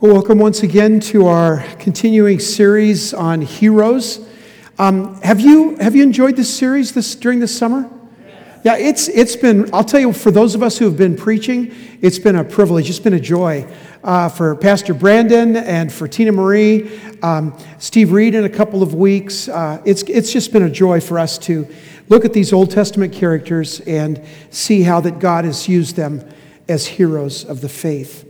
Well, welcome once again to our continuing series on heroes. Um, have you have you enjoyed this series this during this summer? Yeah, it's it's been. I'll tell you, for those of us who have been preaching, it's been a privilege. It's been a joy uh, for Pastor Brandon and for Tina Marie, um, Steve Reed in a couple of weeks. Uh, it's it's just been a joy for us to look at these Old Testament characters and see how that God has used them as heroes of the faith.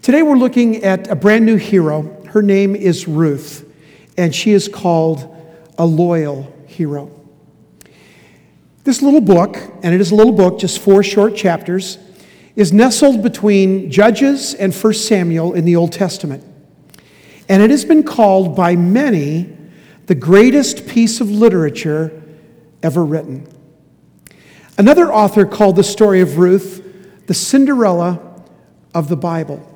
Today we're looking at a brand new hero. Her name is Ruth, and she is called a loyal hero. This little book, and it is a little book, just four short chapters, is nestled between Judges and 1 Samuel in the Old Testament. And it has been called by many the greatest piece of literature ever written. Another author called the story of Ruth the Cinderella of the Bible.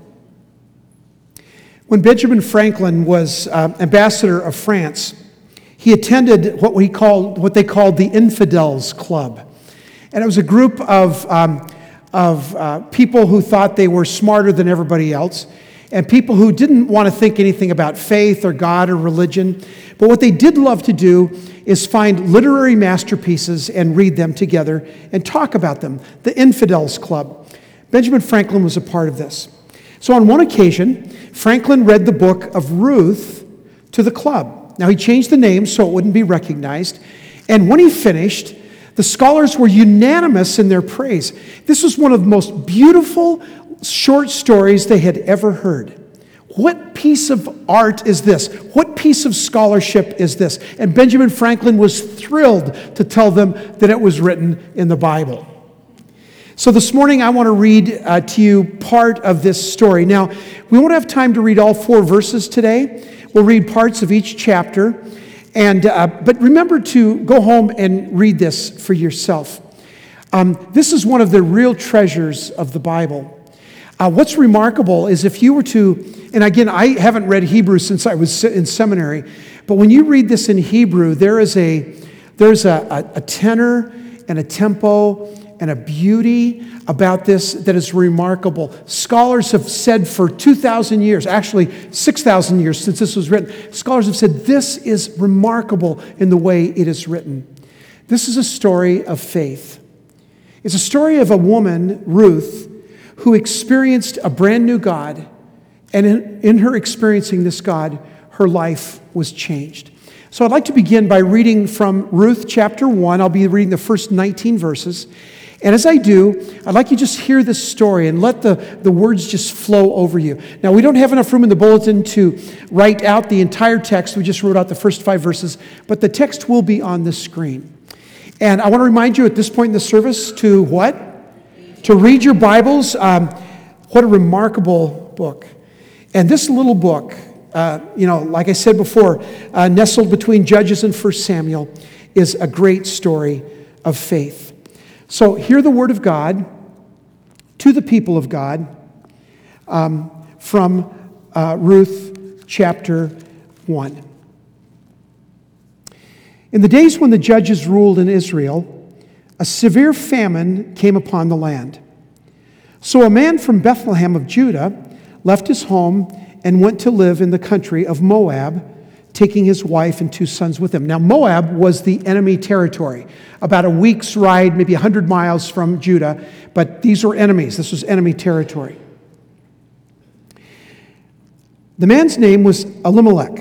When Benjamin Franklin was uh, ambassador of France, he attended what, we called, what they called the Infidels Club. And it was a group of, um, of uh, people who thought they were smarter than everybody else, and people who didn't want to think anything about faith or God or religion. But what they did love to do is find literary masterpieces and read them together and talk about them. The Infidels Club. Benjamin Franklin was a part of this. So on one occasion, Franklin read the book of Ruth to the club. Now he changed the name so it wouldn't be recognized. And when he finished, the scholars were unanimous in their praise. This was one of the most beautiful short stories they had ever heard. What piece of art is this? What piece of scholarship is this? And Benjamin Franklin was thrilled to tell them that it was written in the Bible. So, this morning I want to read uh, to you part of this story. Now, we won't have time to read all four verses today. We'll read parts of each chapter. And, uh, but remember to go home and read this for yourself. Um, this is one of the real treasures of the Bible. Uh, what's remarkable is if you were to, and again, I haven't read Hebrew since I was in seminary, but when you read this in Hebrew, there is a, there's a, a, a tenor and a tempo and a beauty about this that is remarkable. Scholars have said for 2,000 years, actually 6,000 years since this was written, scholars have said this is remarkable in the way it is written. This is a story of faith. It's a story of a woman, Ruth, who experienced a brand new God, and in, in her experiencing this God, her life was changed. So I'd like to begin by reading from Ruth chapter 1. I'll be reading the first 19 verses. And as I do, I'd like you to just hear this story and let the, the words just flow over you. Now, we don't have enough room in the bulletin to write out the entire text. We just wrote out the first five verses, but the text will be on the screen. And I want to remind you at this point in the service to what? To read your Bibles. Um, what a remarkable book. And this little book, uh, you know, like I said before, uh, nestled between Judges and First Samuel, is a great story of faith. So, hear the word of God to the people of God um, from uh, Ruth chapter 1. In the days when the judges ruled in Israel, a severe famine came upon the land. So a man from Bethlehem of Judah left his home and went to live in the country of Moab taking his wife and two sons with him. Now, Moab was the enemy territory, about a week's ride, maybe 100 miles from Judah, but these were enemies. This was enemy territory. The man's name was Elimelech,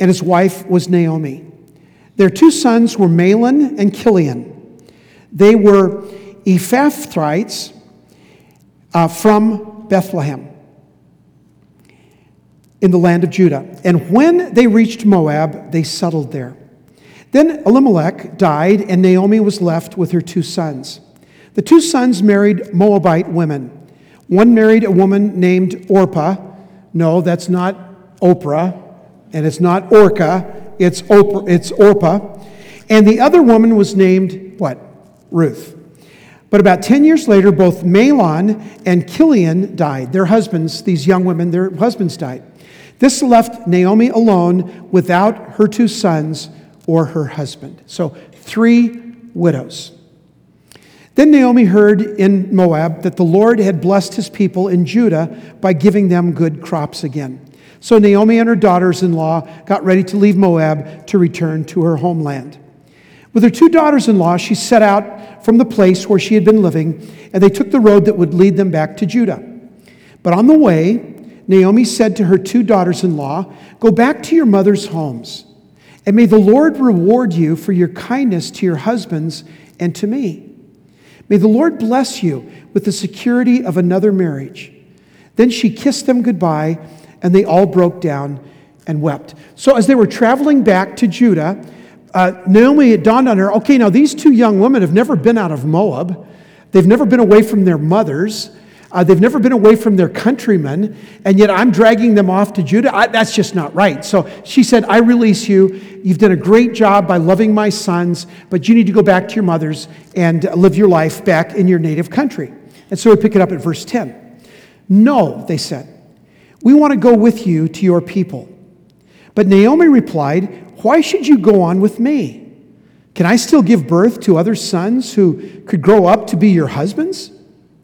and his wife was Naomi. Their two sons were Mahlon and Chilion. They were Ephrathites uh, from Bethlehem in the land of Judah. And when they reached Moab, they settled there. Then Elimelech died, and Naomi was left with her two sons. The two sons married Moabite women. One married a woman named Orpah. No, that's not Oprah, and it's not Orca, it's, Oprah, it's Orpah. And the other woman was named what? Ruth. But about 10 years later, both Mahlon and Chilion died. Their husbands, these young women, their husbands died. This left Naomi alone without her two sons or her husband. So, three widows. Then Naomi heard in Moab that the Lord had blessed his people in Judah by giving them good crops again. So Naomi and her daughters in law got ready to leave Moab to return to her homeland. With her two daughters in law, she set out from the place where she had been living, and they took the road that would lead them back to Judah. But on the way, Naomi said to her two daughters in law, Go back to your mother's homes, and may the Lord reward you for your kindness to your husbands and to me. May the Lord bless you with the security of another marriage. Then she kissed them goodbye, and they all broke down and wept. So, as they were traveling back to Judah, uh, Naomi, it dawned on her okay, now these two young women have never been out of Moab, they've never been away from their mothers. Uh, they've never been away from their countrymen, and yet I'm dragging them off to Judah. I, that's just not right. So she said, I release you. You've done a great job by loving my sons, but you need to go back to your mothers and live your life back in your native country. And so we pick it up at verse 10. No, they said, we want to go with you to your people. But Naomi replied, Why should you go on with me? Can I still give birth to other sons who could grow up to be your husbands?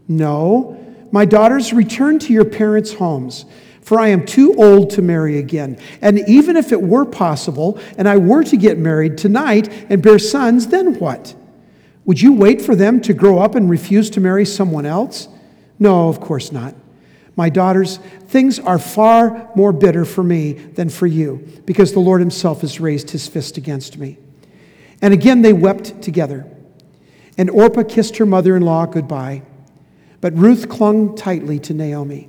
No. My daughters, return to your parents' homes, for I am too old to marry again. And even if it were possible, and I were to get married tonight and bear sons, then what? Would you wait for them to grow up and refuse to marry someone else? No, of course not. My daughters, things are far more bitter for me than for you, because the Lord Himself has raised His fist against me. And again they wept together. And Orpah kissed her mother in law goodbye. But Ruth clung tightly to Naomi.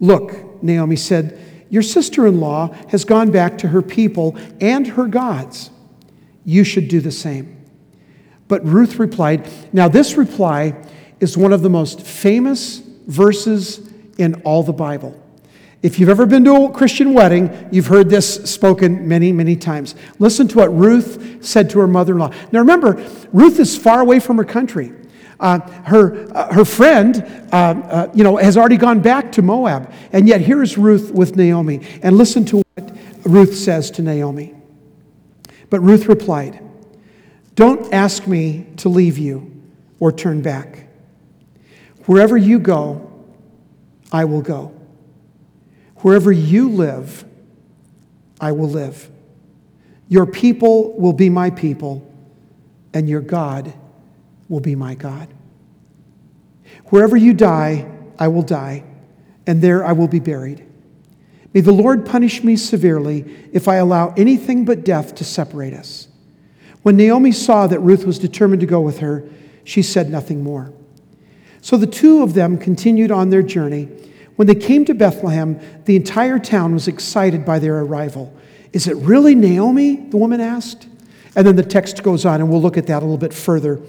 Look, Naomi said, Your sister in law has gone back to her people and her gods. You should do the same. But Ruth replied, Now, this reply is one of the most famous verses in all the Bible. If you've ever been to a Christian wedding, you've heard this spoken many, many times. Listen to what Ruth said to her mother in law. Now remember, Ruth is far away from her country. Uh, her, uh, her friend, uh, uh, you know, has already gone back to Moab. And yet here's Ruth with Naomi. And listen to what Ruth says to Naomi. But Ruth replied, Don't ask me to leave you or turn back. Wherever you go, I will go. Wherever you live, I will live. Your people will be my people, and your God will be my God. Wherever you die, I will die, and there I will be buried. May the Lord punish me severely if I allow anything but death to separate us. When Naomi saw that Ruth was determined to go with her, she said nothing more. So the two of them continued on their journey. When they came to Bethlehem, the entire town was excited by their arrival. Is it really Naomi? The woman asked. And then the text goes on, and we'll look at that a little bit further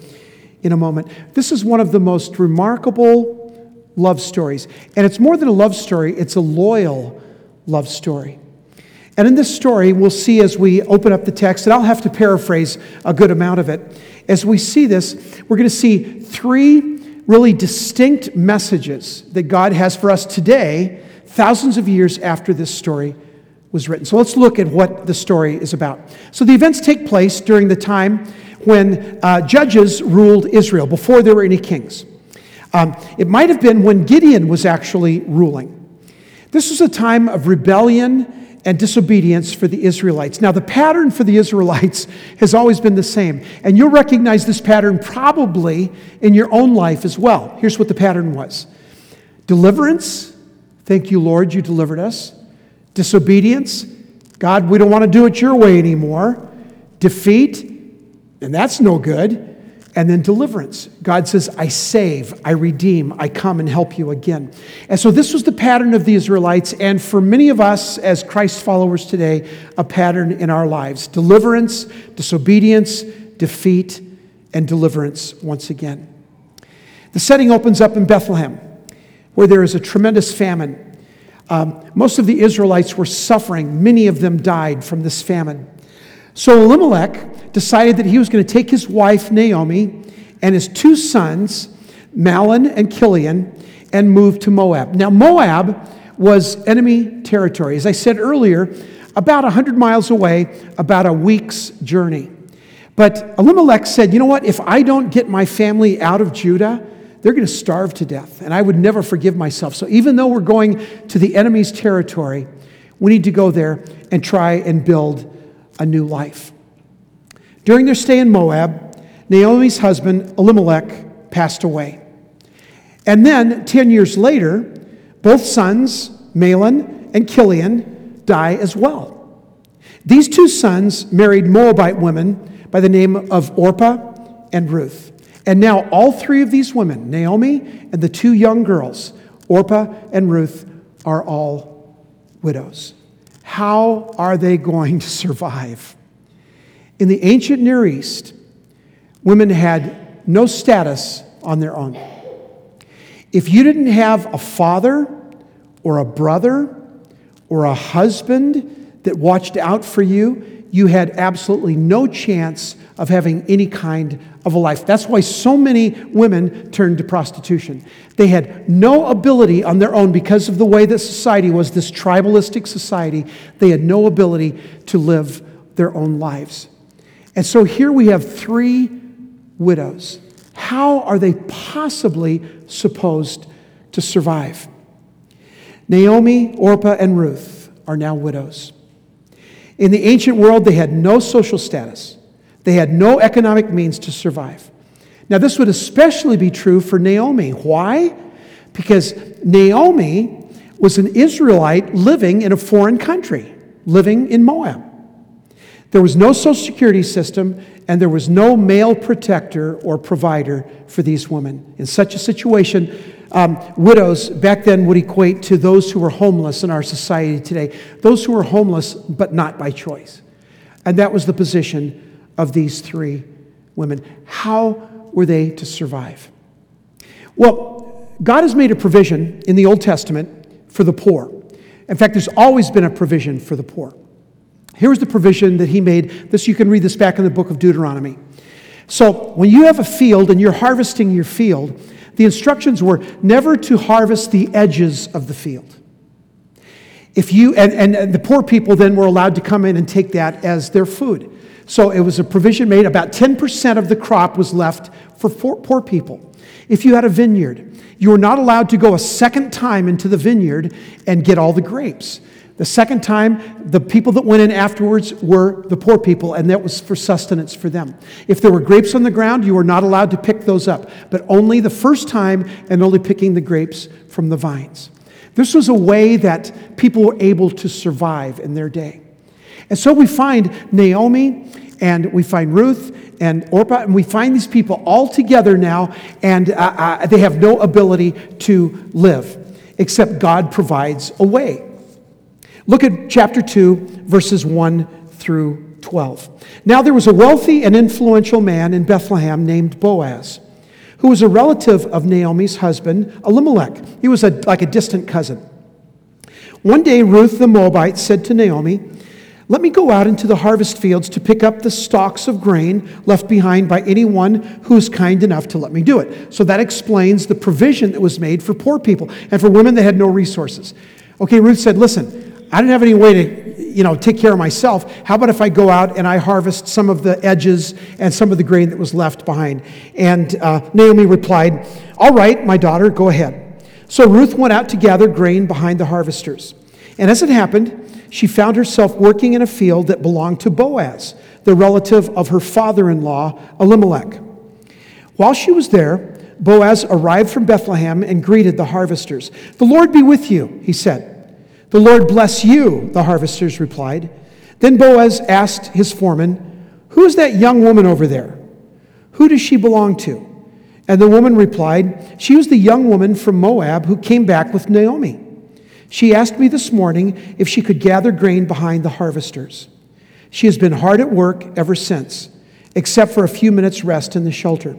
in a moment. This is one of the most remarkable love stories. And it's more than a love story, it's a loyal love story. And in this story, we'll see as we open up the text, and I'll have to paraphrase a good amount of it. As we see this, we're going to see three really distinct messages that God has for us today, thousands of years after this story was written. So let's look at what the story is about. So the events take place during the time when uh, judges ruled Israel, before there were any kings. Um, it might have been when Gideon was actually ruling. This was a time of rebellion and disobedience for the Israelites. Now, the pattern for the Israelites has always been the same, and you'll recognize this pattern probably in your own life as well. Here's what the pattern was deliverance, thank you, Lord, you delivered us. Disobedience, God, we don't want to do it your way anymore. Defeat, and that's no good. And then deliverance. God says, I save, I redeem, I come and help you again. And so this was the pattern of the Israelites, and for many of us as Christ followers today, a pattern in our lives deliverance, disobedience, defeat, and deliverance once again. The setting opens up in Bethlehem, where there is a tremendous famine. Um, most of the Israelites were suffering, many of them died from this famine. So Elimelech decided that he was going to take his wife, Naomi, and his two sons, Mahlon and Chilion, and move to Moab. Now, Moab was enemy territory. As I said earlier, about 100 miles away, about a week's journey. But Elimelech said, You know what? If I don't get my family out of Judah, they're going to starve to death, and I would never forgive myself. So even though we're going to the enemy's territory, we need to go there and try and build a new life. During their stay in Moab, Naomi's husband, Elimelech, passed away. And then, 10 years later, both sons, Mahlon and Chilion, die as well. These two sons married Moabite women by the name of Orpah and Ruth. And now all three of these women, Naomi and the two young girls, Orpah and Ruth, are all widows. How are they going to survive? In the ancient Near East, women had no status on their own. If you didn't have a father or a brother or a husband that watched out for you, you had absolutely no chance of having any kind of a life. That's why so many women turned to prostitution. They had no ability on their own because of the way that society was, this tribalistic society, they had no ability to live their own lives. And so here we have three widows. How are they possibly supposed to survive? Naomi, Orpah, and Ruth are now widows. In the ancient world, they had no social status. They had no economic means to survive. Now, this would especially be true for Naomi. Why? Because Naomi was an Israelite living in a foreign country, living in Moab. There was no social security system, and there was no male protector or provider for these women. In such a situation, um, widows back then would equate to those who were homeless in our society today, those who were homeless but not by choice. And that was the position of these three women. How were they to survive? Well, God has made a provision in the Old Testament for the poor. In fact, there's always been a provision for the poor. Here's the provision that He made. This you can read this back in the book of Deuteronomy. So, when you have a field and you're harvesting your field, the instructions were never to harvest the edges of the field. If you and, and the poor people then were allowed to come in and take that as their food. So it was a provision made. About 10% of the crop was left for poor people. If you had a vineyard, you were not allowed to go a second time into the vineyard and get all the grapes. The second time, the people that went in afterwards were the poor people, and that was for sustenance for them. If there were grapes on the ground, you were not allowed to pick those up, but only the first time and only picking the grapes from the vines. This was a way that people were able to survive in their day. And so we find Naomi and we find Ruth and Orpah, and we find these people all together now, and uh, uh, they have no ability to live, except God provides a way. Look at chapter 2, verses 1 through 12. Now there was a wealthy and influential man in Bethlehem named Boaz, who was a relative of Naomi's husband, Elimelech. He was a, like a distant cousin. One day, Ruth the Moabite said to Naomi, let me go out into the harvest fields to pick up the stalks of grain left behind by anyone who is kind enough to let me do it. So that explains the provision that was made for poor people and for women that had no resources. Okay, Ruth said, Listen, I don't have any way to you know, take care of myself. How about if I go out and I harvest some of the edges and some of the grain that was left behind? And uh, Naomi replied, All right, my daughter, go ahead. So Ruth went out to gather grain behind the harvesters. And as it happened, she found herself working in a field that belonged to Boaz, the relative of her father in law, Elimelech. While she was there, Boaz arrived from Bethlehem and greeted the harvesters. The Lord be with you, he said. The Lord bless you, the harvesters replied. Then Boaz asked his foreman, Who is that young woman over there? Who does she belong to? And the woman replied, She was the young woman from Moab who came back with Naomi. She asked me this morning if she could gather grain behind the harvesters. She has been hard at work ever since, except for a few minutes' rest in the shelter.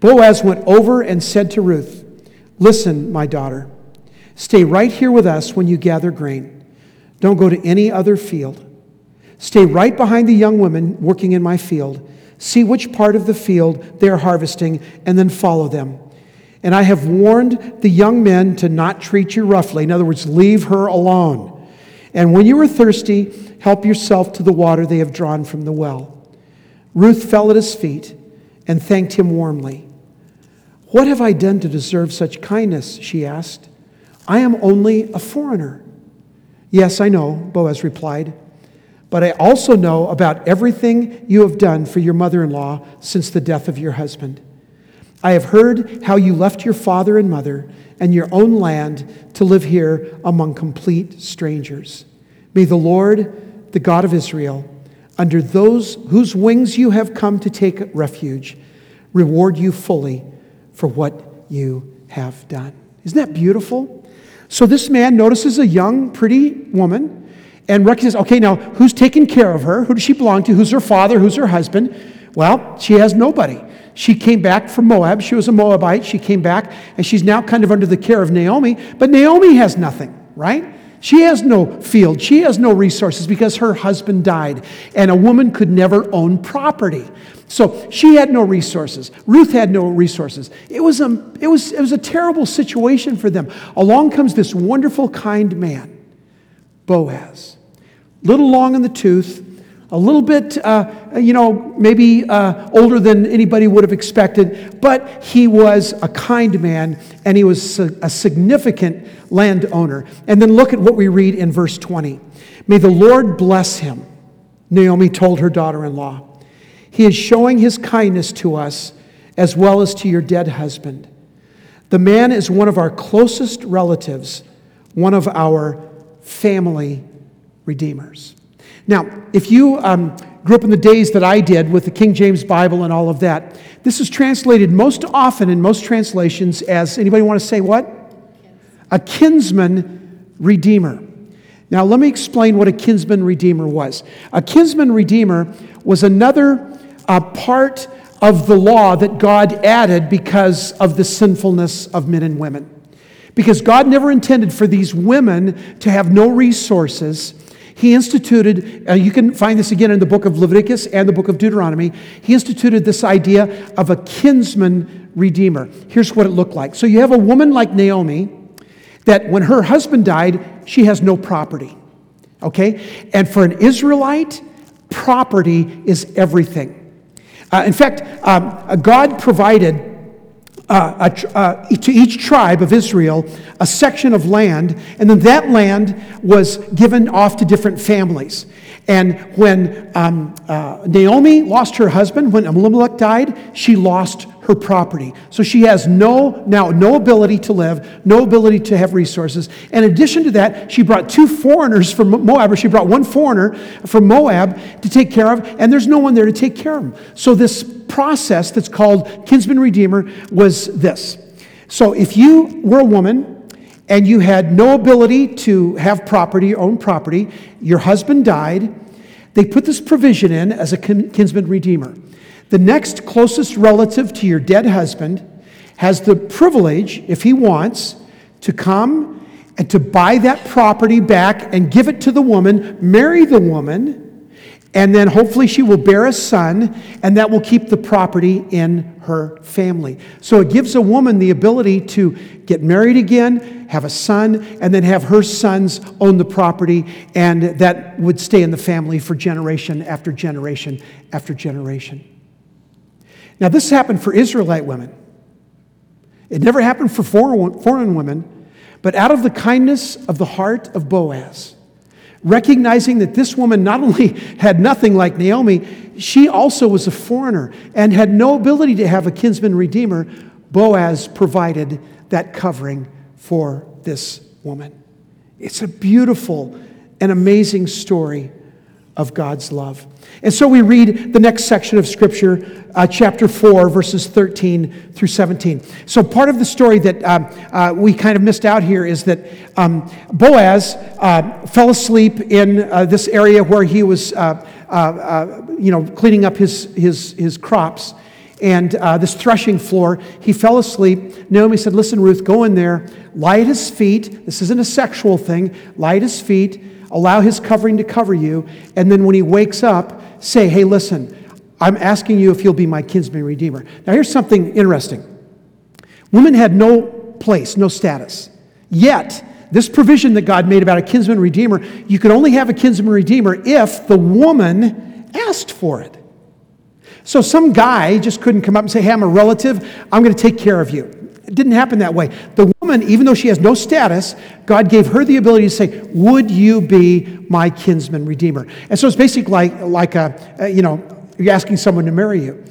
Boaz went over and said to Ruth, Listen, my daughter, stay right here with us when you gather grain. Don't go to any other field. Stay right behind the young women working in my field. See which part of the field they are harvesting, and then follow them. And I have warned the young men to not treat you roughly. In other words, leave her alone. And when you are thirsty, help yourself to the water they have drawn from the well. Ruth fell at his feet and thanked him warmly. What have I done to deserve such kindness? she asked. I am only a foreigner. Yes, I know, Boaz replied, but I also know about everything you have done for your mother in law since the death of your husband. I have heard how you left your father and mother and your own land to live here among complete strangers. May the Lord, the God of Israel, under those whose wings you have come to take refuge, reward you fully for what you have done. Isn't that beautiful? So this man notices a young, pretty woman and recognizes, okay, now who's taking care of her? Who does she belong to? Who's her father? Who's her husband? Well, she has nobody. She came back from Moab. She was a Moabite. She came back, and she's now kind of under the care of Naomi. But Naomi has nothing, right? She has no field. She has no resources because her husband died, and a woman could never own property. So she had no resources. Ruth had no resources. It was a, it was, it was a terrible situation for them. Along comes this wonderful, kind man, Boaz. Little long in the tooth, a little bit, uh, you know, maybe uh, older than anybody would have expected, but he was a kind man and he was a significant landowner. And then look at what we read in verse 20. May the Lord bless him, Naomi told her daughter in law. He is showing his kindness to us as well as to your dead husband. The man is one of our closest relatives, one of our family redeemers. Now, if you um, grew up in the days that I did with the King James Bible and all of that, this is translated most often in most translations as anybody want to say what? A kinsman redeemer. Now, let me explain what a kinsman redeemer was. A kinsman redeemer was another uh, part of the law that God added because of the sinfulness of men and women. Because God never intended for these women to have no resources he instituted, uh, you can find this again in the book of Leviticus and the book of Deuteronomy. He instituted this idea of a kinsman redeemer. Here's what it looked like. So you have a woman like Naomi that when her husband died, she has no property. Okay? And for an Israelite, property is everything. Uh, in fact, um, God provided uh, a, uh, to each tribe of Israel a section of land, and then that land was given off to different families. And when um, uh, Naomi lost her husband, when Elimelech died, she lost her property. So she has no, now, no ability to live, no ability to have resources. In addition to that, she brought two foreigners from Moab, or she brought one foreigner from Moab to take care of, and there's no one there to take care of them. So this process that's called kinsman redeemer was this. So if you were a woman and you had no ability to have property, own property, your husband died, they put this provision in as a kinsman redeemer. The next closest relative to your dead husband has the privilege, if he wants, to come and to buy that property back and give it to the woman, marry the woman, and then hopefully she will bear a son, and that will keep the property in her family. So it gives a woman the ability to get married again, have a son, and then have her sons own the property, and that would stay in the family for generation after generation after generation. Now, this happened for Israelite women. It never happened for foreign women, but out of the kindness of the heart of Boaz, recognizing that this woman not only had nothing like Naomi, she also was a foreigner and had no ability to have a kinsman redeemer. Boaz provided that covering for this woman. It's a beautiful and amazing story of God's love. And so we read the next section of Scripture, uh, chapter 4, verses 13 through 17. So part of the story that um, uh, we kind of missed out here is that um, Boaz uh, fell asleep in uh, this area where he was, uh, uh, you know, cleaning up his, his, his crops. And this threshing floor, he fell asleep. Naomi said, Listen, Ruth, go in there, lie at his feet. This isn't a sexual thing. Lie at his feet allow his covering to cover you, and then when he wakes up, say, Hey, listen, I'm asking you if you'll be my kinsman redeemer. Now, here's something interesting women had no place, no status. Yet, this provision that God made about a kinsman redeemer, you could only have a kinsman redeemer if the woman asked for it. So some guy just couldn't come up and say, Hey, I'm a relative, I'm going to take care of you. It didn't happen that way. The woman, even though she has no status, God gave her the ability to say, Would you be my kinsman redeemer? And so it's basically like, like a, a you know, you're asking someone to marry you.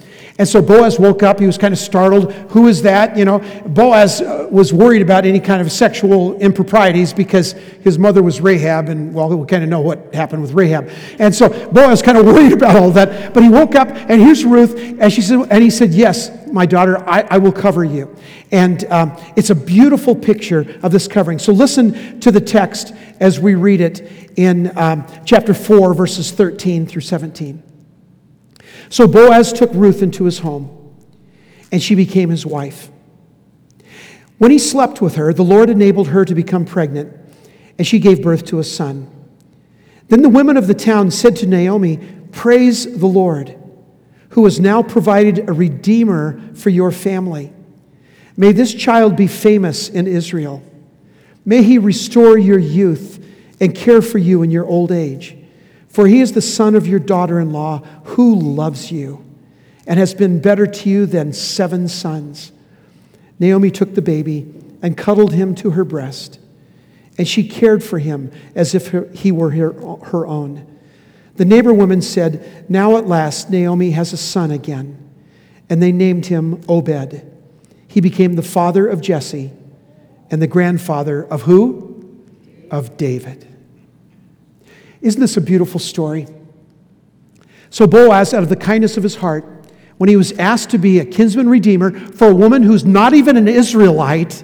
And so Boaz woke up. He was kind of startled. Who is that? You know, Boaz uh, was worried about any kind of sexual improprieties because his mother was Rahab, and well, we kind of know what happened with Rahab. And so Boaz kind of worried about all that. But he woke up, and here's Ruth, and she said, and he said, "Yes, my daughter, I, I will cover you." And um, it's a beautiful picture of this covering. So listen to the text as we read it in um, chapter four, verses 13 through 17. So Boaz took Ruth into his home, and she became his wife. When he slept with her, the Lord enabled her to become pregnant, and she gave birth to a son. Then the women of the town said to Naomi, Praise the Lord, who has now provided a redeemer for your family. May this child be famous in Israel. May he restore your youth and care for you in your old age. For he is the son of your daughter in law who loves you and has been better to you than seven sons. Naomi took the baby and cuddled him to her breast, and she cared for him as if he were her, own. The neighbor woman said, Now at last Naomi has a son again. And they named him Obed. He became the father of Jesse and the grandfather of who? Of David. Isn't this a beautiful story? So, Boaz, out of the kindness of his heart, when he was asked to be a kinsman redeemer for a woman who's not even an Israelite,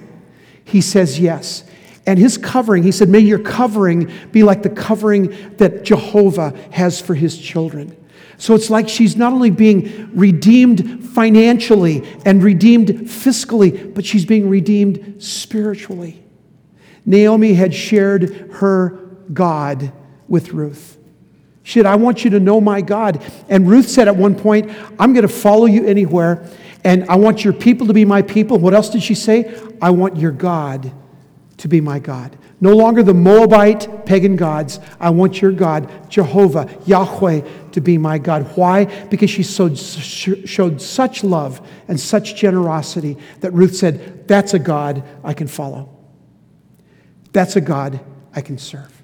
he says yes. And his covering, he said, May your covering be like the covering that Jehovah has for his children. So it's like she's not only being redeemed financially and redeemed fiscally, but she's being redeemed spiritually. Naomi had shared her God with Ruth. She said, I want you to know my God. And Ruth said at one point, I'm going to follow you anywhere, and I want your people to be my people. What else did she say? I want your God to be my God. No longer the Moabite pagan gods. I want your God, Jehovah, Yahweh, to be my God. Why? Because she showed, such love and such generosity that Ruth said, That's a God I can follow. That's a God I can serve.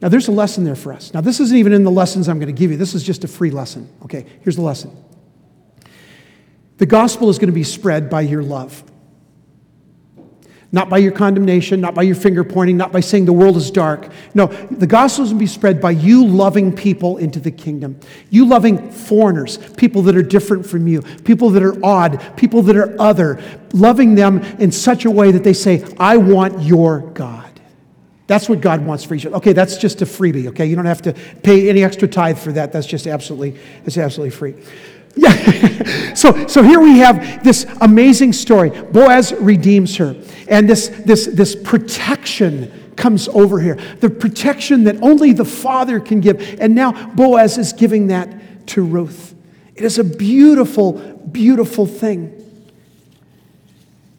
Now, there's a lesson there for us. Now, this isn't even in the lessons I'm going to give you. This is just a free lesson. Okay, here's the lesson the gospel is going to be spread by your love. Not by your condemnation, not by your finger pointing, not by saying the world is dark. No, the gospel is going to be spread by you loving people into the kingdom. You loving foreigners, people that are different from you, people that are odd, people that are other, loving them in such a way that they say, I want your God. That's what God wants for each. Okay, that's just a freebie, okay? You don't have to pay any extra tithe for that. That's just absolutely, it's absolutely free. Yeah. so, so here we have this amazing story. Boaz redeems her. And this, this, this protection comes over here. The protection that only the Father can give. And now Boaz is giving that to Ruth. It is a beautiful, beautiful thing.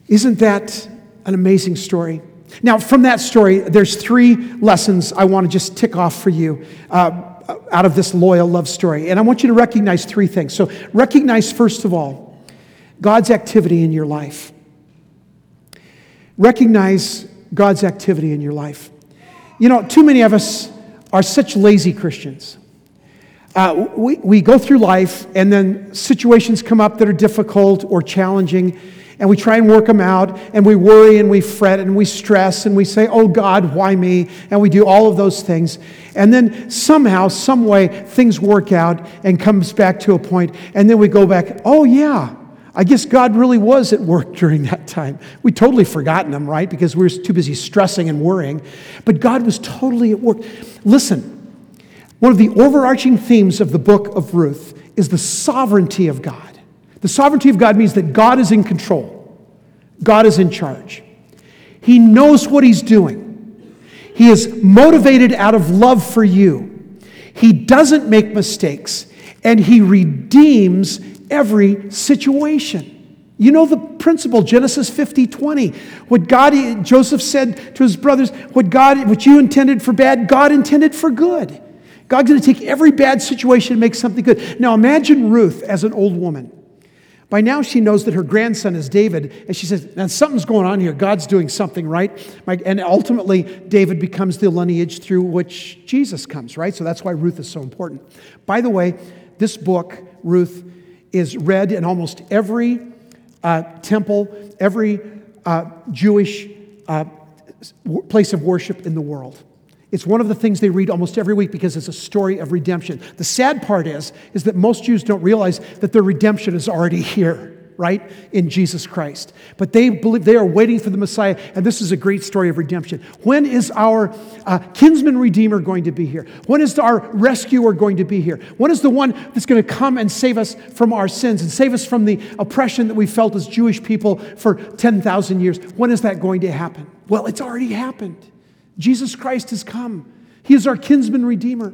Isn't that an amazing story? Now, from that story, there's three lessons I want to just tick off for you uh, out of this loyal love story. And I want you to recognize three things. So, recognize, first of all, God's activity in your life. Recognize God's activity in your life. You know, too many of us are such lazy Christians. Uh, we, we go through life, and then situations come up that are difficult or challenging and we try and work them out, and we worry and we fret and we stress and we say, Oh God, why me? And we do all of those things. And then somehow, some way, things work out and comes back to a point, and then we go back, Oh yeah, I guess God really was at work during that time. We totally forgotten him, right? Because we were too busy stressing and worrying. But God was totally at work. Listen, one of the overarching themes of the book of Ruth is the sovereignty of God. The sovereignty of God means that God is in control, God is in charge. He knows what He's doing. He is motivated out of love for you. He doesn't make mistakes, and He redeems every situation. You know the principle, Genesis 50 20. What God, Joseph said to his brothers, what God, what you intended for bad, God intended for good. God's going to take every bad situation and make something good. Now imagine Ruth as an old woman. By now, she knows that her grandson is David, and she says, Now, something's going on here. God's doing something, right? And ultimately, David becomes the lineage through which Jesus comes, right? So that's why Ruth is so important. By the way, this book, Ruth, is read in almost every uh, temple, every uh, Jewish uh, place of worship in the world. It's one of the things they read almost every week because it's a story of redemption. The sad part is, is that most Jews don't realize that their redemption is already here, right? In Jesus Christ. But they believe they are waiting for the Messiah, and this is a great story of redemption. When is our uh, kinsman redeemer going to be here? When is our rescuer going to be here? When is the one that's going to come and save us from our sins and save us from the oppression that we felt as Jewish people for 10,000 years? When is that going to happen? Well, it's already happened. Jesus Christ has come. He is our kinsman redeemer.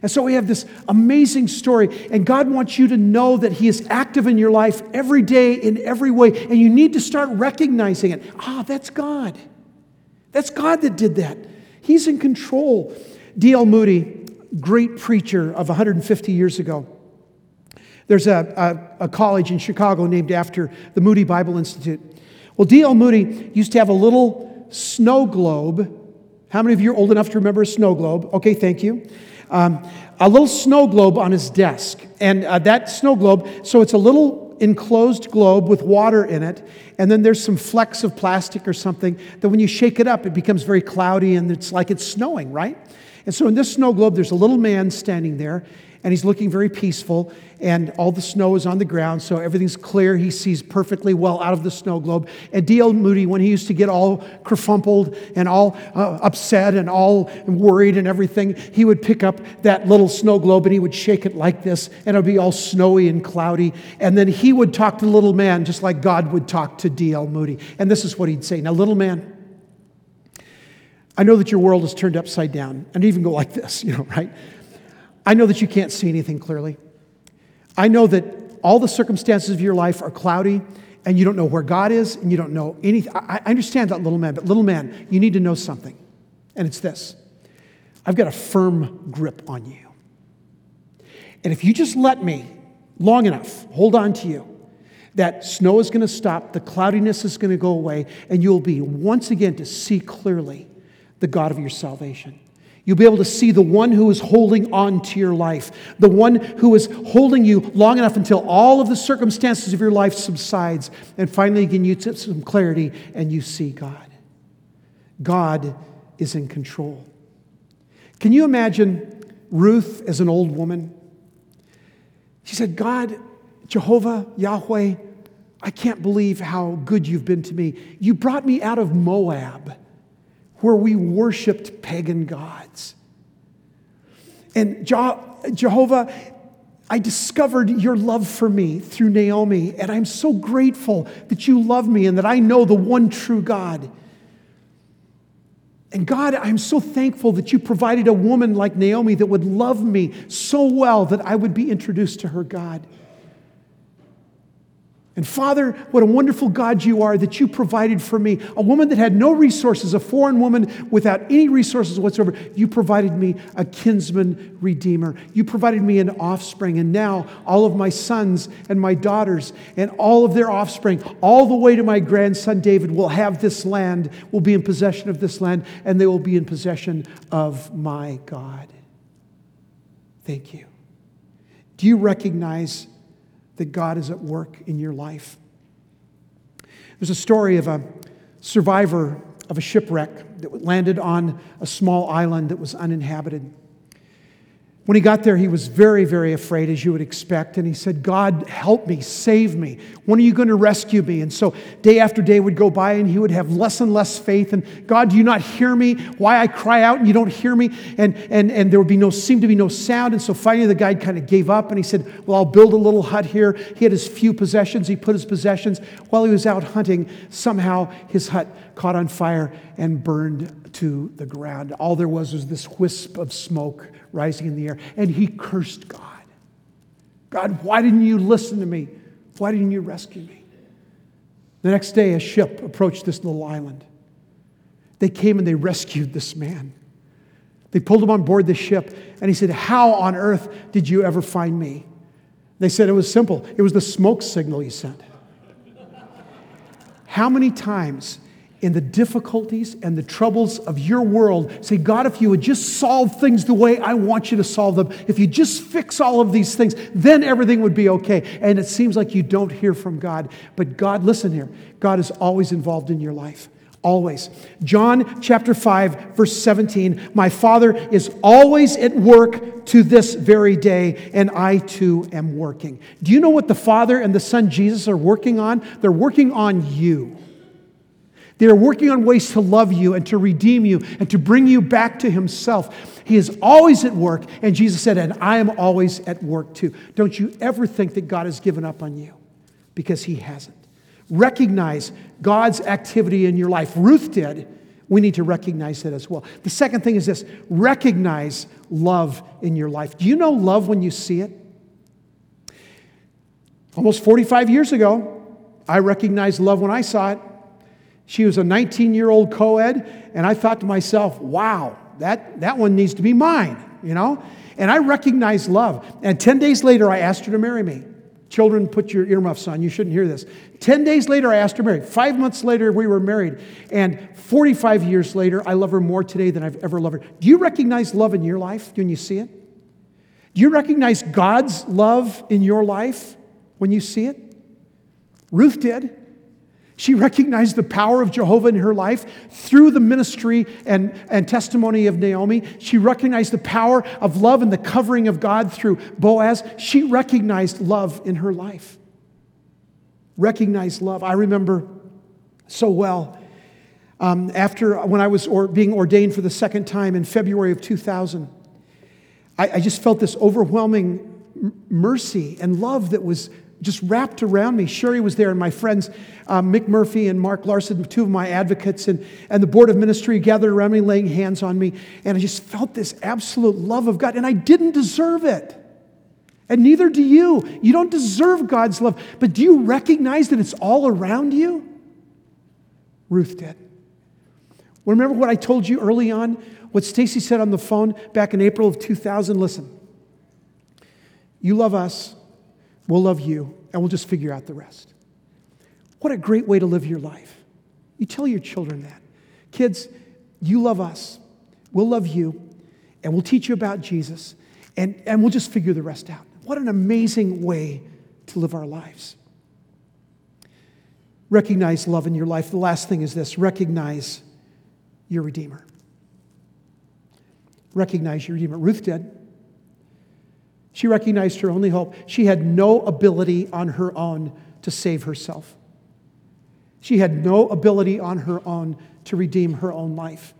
And so we have this amazing story, and God wants you to know that He is active in your life every day in every way, and you need to start recognizing it. Ah, that's God. That's God that did that. He's in control. D.L. Moody, great preacher of 150 years ago. There's a, a, a college in Chicago named after the Moody Bible Institute. Well, D.L. Moody used to have a little snow globe how many of you are old enough to remember a snow globe? Okay, thank you. Um, a little snow globe on his desk. And uh, that snow globe, so it's a little enclosed globe with water in it. And then there's some flecks of plastic or something that when you shake it up, it becomes very cloudy and it's like it's snowing, right? And so in this snow globe, there's a little man standing there and he's looking very peaceful, and all the snow is on the ground, so everything's clear. He sees perfectly well out of the snow globe. And D.L. Moody, when he used to get all kerfumpled and all uh, upset and all worried and everything, he would pick up that little snow globe and he would shake it like this, and it would be all snowy and cloudy. And then he would talk to the little man just like God would talk to D.L. Moody. And this is what he'd say Now, little man, I know that your world is turned upside down. And even go like this, you know, right? I know that you can't see anything clearly. I know that all the circumstances of your life are cloudy and you don't know where God is and you don't know anything. I, understand that, little man, but little man, you need to know something. And it's this I've got a firm grip on you. And if you just let me long enough, hold on to you, that snow is going to stop, the cloudiness is going to go away, and you'll be once again to see clearly the God of your salvation. You'll be able to see the one who is holding on to your life, the one who is holding you long enough until all of the circumstances of your life subsides. And finally, again, you get some clarity and you see God. God is in control. Can you imagine Ruth as an old woman? She said, God, Jehovah, Yahweh, I can't believe how good you've been to me. You brought me out of Moab where we worshiped pagan gods. And Jehovah, I discovered your love for me through Naomi, and I'm so grateful that you love me and that I know the one true God. And God, I'm so thankful that you provided a woman like Naomi that would love me so well that I would be introduced to her God. And Father, what a wonderful God you are that you provided for me. A woman that had no resources, a foreign woman without any resources whatsoever. You provided me a kinsman redeemer. You provided me an offspring. And now all of my sons and my daughters and all of their offspring, all the way to my grandson David, will have this land, will be in possession of this land, and they will be in possession of my God. Thank you. Do you recognize? That God is at work in your life. There's a story of a survivor of a shipwreck that landed on a small island that was uninhabited. When he got there, he was very, very afraid, as you would expect. And he said, God, help me, save me. When are you going to rescue me? And so day after day would go by, and he would have less and less faith. And God, do you not hear me? Why I cry out and you don't hear me? And, and, and there would be no, seem to be no sound. And so finally, the guy kind of gave up and he said, Well, I'll build a little hut here. He had his few possessions. He put his possessions while he was out hunting. Somehow, his hut caught on fire and burned to the ground. All there was was this wisp of smoke rising in the air. And he cursed God. God, why didn't you listen to me? Why didn't you rescue me? The next day, a ship approached this little island. They came and they rescued this man. They pulled him on board the ship, and he said, How on earth did you ever find me? They said it was simple. It was the smoke signal you sent. How many times in the difficulties and the troubles of your world say, God, if you would just solve things the way I want you to solve them, if you just fix all of these things, then everything would be okay. And it seems like you don't hear from God. But God, listen here, God is always involved in your life. Always. John chapter 5, verse 17 My Father is always at work to this very day, and I too am working. Do you know what the Father and the Son Jesus are working on? They're working on you. They are working on ways to love you and to redeem you and to bring you back to Himself. He is always at work, and Jesus said, And I am always at work too. Don't you ever think that God has given up on you because He hasn't. Recognize God's activity in your life. Ruth did. We need to recognize that as well. The second thing is this recognize love in your life. Do you know love when you see it? Almost 45 years ago, I recognized love when I saw it. She was a 19 year old co ed, and I thought to myself, wow, that, that one needs to be mine, you know? And I recognized love. And 10 days later, I asked her to marry me. Children, put your earmuffs on. You shouldn't hear this. 10 days later, I asked her married. Five months later, we were married. And 45 years later, I love her more today than I've ever loved her. Do you recognize love in your life when you see it? Do you recognize God's love in your life when you see it? Ruth did. She recognized the power of Jehovah in her life through the ministry and, and testimony of Naomi. She recognized the power of love and the covering of God through Boaz. She recognized love in her life. Recognized love. I remember so well um, after when I was or, being ordained for the second time in February of 2000. I, I just felt this overwhelming mercy and love that was just wrapped around me. Sherry was there, and my friends, um, Mick Murphy and Mark Larson, two of my advocates, and, and the board of ministry gathered around me, laying hands on me. And I just felt this absolute love of God, and I didn't deserve it. And neither do you. You don't deserve God's love. But do you recognize that it's all around you? Ruth did. Remember what I told you early on? What Stacy said on the phone back in April of 2000? Listen, you love us We'll love you, and we'll just figure out the rest. What a great way to live your life. You tell your children that. Kids, you love us, we'll love you, and we'll teach you about Jesus, and, and we'll just figure the rest out. What an amazing way to live our lives. Recognize love in your life. The last thing is this recognize your Redeemer. Recognize your Redeemer. Ruth did. She recognized her only hope. She had no ability on her own to save herself. She had no ability on her own to redeem her own life.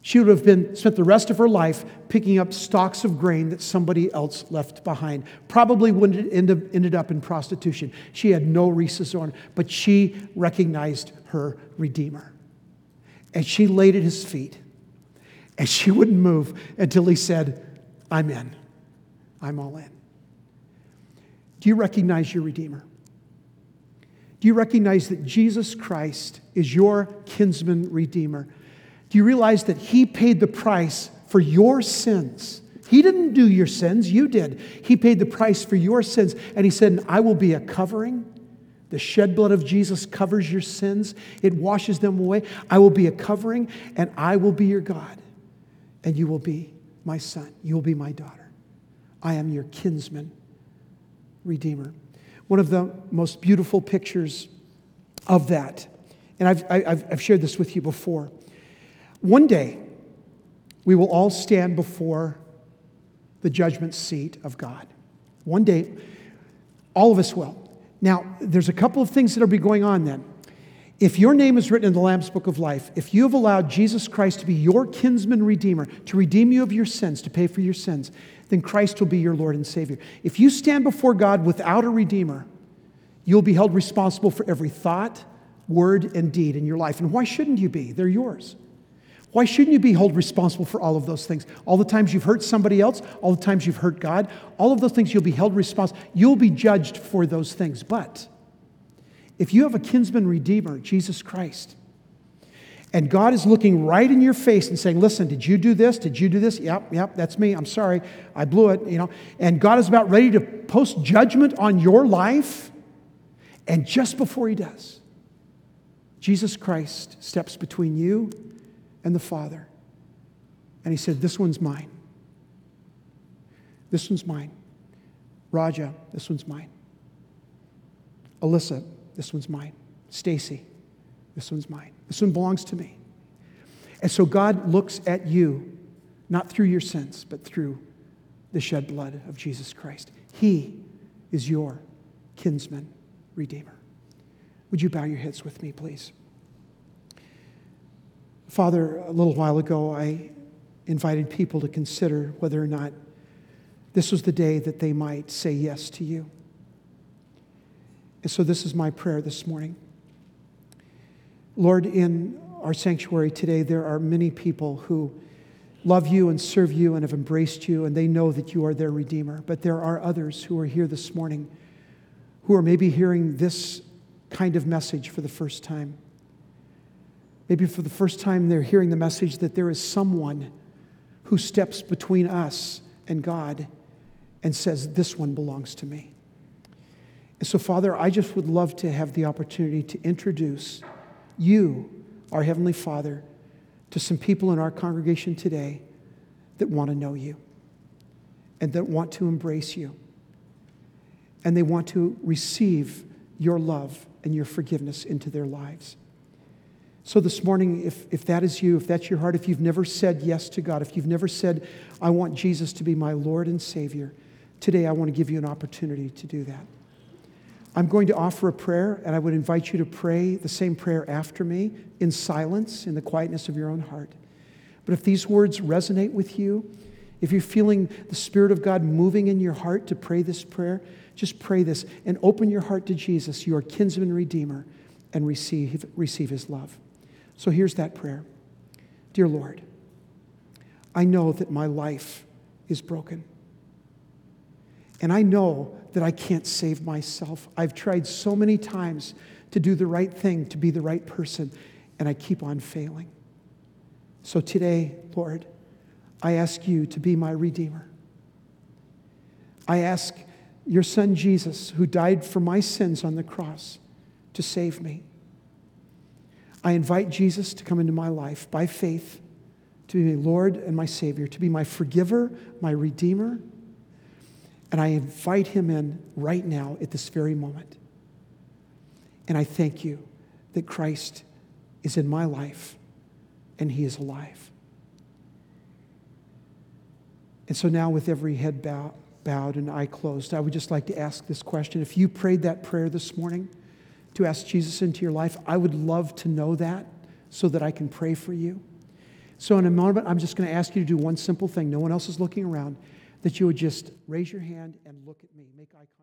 She would have been spent the rest of her life picking up stalks of grain that somebody else left behind. Probably would have ended up in prostitution. She had no resource on, but she recognized her Redeemer. And she laid at his feet. And she wouldn't move until he said, I'm in. I'm all in. Do you recognize your Redeemer? Do you recognize that Jesus Christ is your kinsman Redeemer? Do you realize that He paid the price for your sins? He didn't do your sins, you did. He paid the price for your sins, and He said, I will be a covering. The shed blood of Jesus covers your sins, it washes them away. I will be a covering, and I will be your God, and you will be my son. You will be my daughter. I am your kinsman, redeemer. One of the most beautiful pictures of that, and I've, I've, I've shared this with you before. One day, we will all stand before the judgment seat of God. One day, all of us will. Now, there's a couple of things that will be going on then. If your name is written in the Lamb's Book of Life, if you have allowed Jesus Christ to be your kinsman redeemer, to redeem you of your sins, to pay for your sins, then Christ will be your Lord and Savior. If you stand before God without a Redeemer, you'll be held responsible for every thought, word, and deed in your life. And why shouldn't you be? They're yours. Why shouldn't you be held responsible for all of those things? All the times you've hurt somebody else, all the times you've hurt God, all of those things you'll be held responsible. You'll be judged for those things. But if you have a kinsman redeemer, Jesus Christ, And God is looking right in your face and saying, Listen, did you do this? Did you do this? Yep, yep, that's me. I'm sorry. I blew it, you know. And God is about ready to post judgment on your life. And just before He does, Jesus Christ steps between you and the Father. And He said, This one's mine. This one's mine. Raja, this one's mine. Alyssa, this one's mine. Stacy, this one's mine. This one belongs to me. And so God looks at you, not through your sins, but through the shed blood of Jesus Christ. He is your kinsman redeemer. Would you bow your heads with me, please? Father, a little while ago, I invited people to consider whether or not this was the day that they might say yes to you. And so, this is my prayer this morning. Lord, in our sanctuary today, there are many people who love you and serve you and have embraced you, and they know that you are their Redeemer. But there are others who are here this morning who are maybe hearing this kind of message for the first time. Maybe for the first time, they're hearing the message that there is someone who steps between us and God and says, This one belongs to me. And so, Father, I just would love to have the opportunity to introduce you, our Heavenly Father, to some people in our congregation today that want to know you and that want to embrace you and they want to receive your love and your forgiveness into their lives. So, this morning, if, if that is you, if that's your heart, if you've never said yes to God, if you've never said, I want Jesus to be my Lord and Savior, today I want to give you an opportunity to do that. I'm going to offer a prayer, and I would invite you to pray the same prayer after me in silence, in the quietness of your own heart. But if these words resonate with you, if you're feeling the Spirit of God moving in your heart to pray this prayer, just pray this and open your heart to Jesus, your kinsman redeemer, and receive, receive his love. So here's that prayer Dear Lord, I know that my life is broken. And I know that I can't save myself. I've tried so many times to do the right thing, to be the right person, and I keep on failing. So today, Lord, I ask you to be my Redeemer. I ask your Son Jesus, who died for my sins on the cross, to save me. I invite Jesus to come into my life by faith, to be my Lord and my Savior, to be my forgiver, my Redeemer and I invite him in right now at this very moment. And I thank you that Christ is in my life and he is alive. And so now, with every head bow, bowed and eye closed, I would just like to ask this question. If you prayed that prayer this morning to ask Jesus into your life, I would love to know that so that I can pray for you. So, in a moment, I'm just going to ask you to do one simple thing. No one else is looking around that you would just raise your hand and look at me, make eye contact.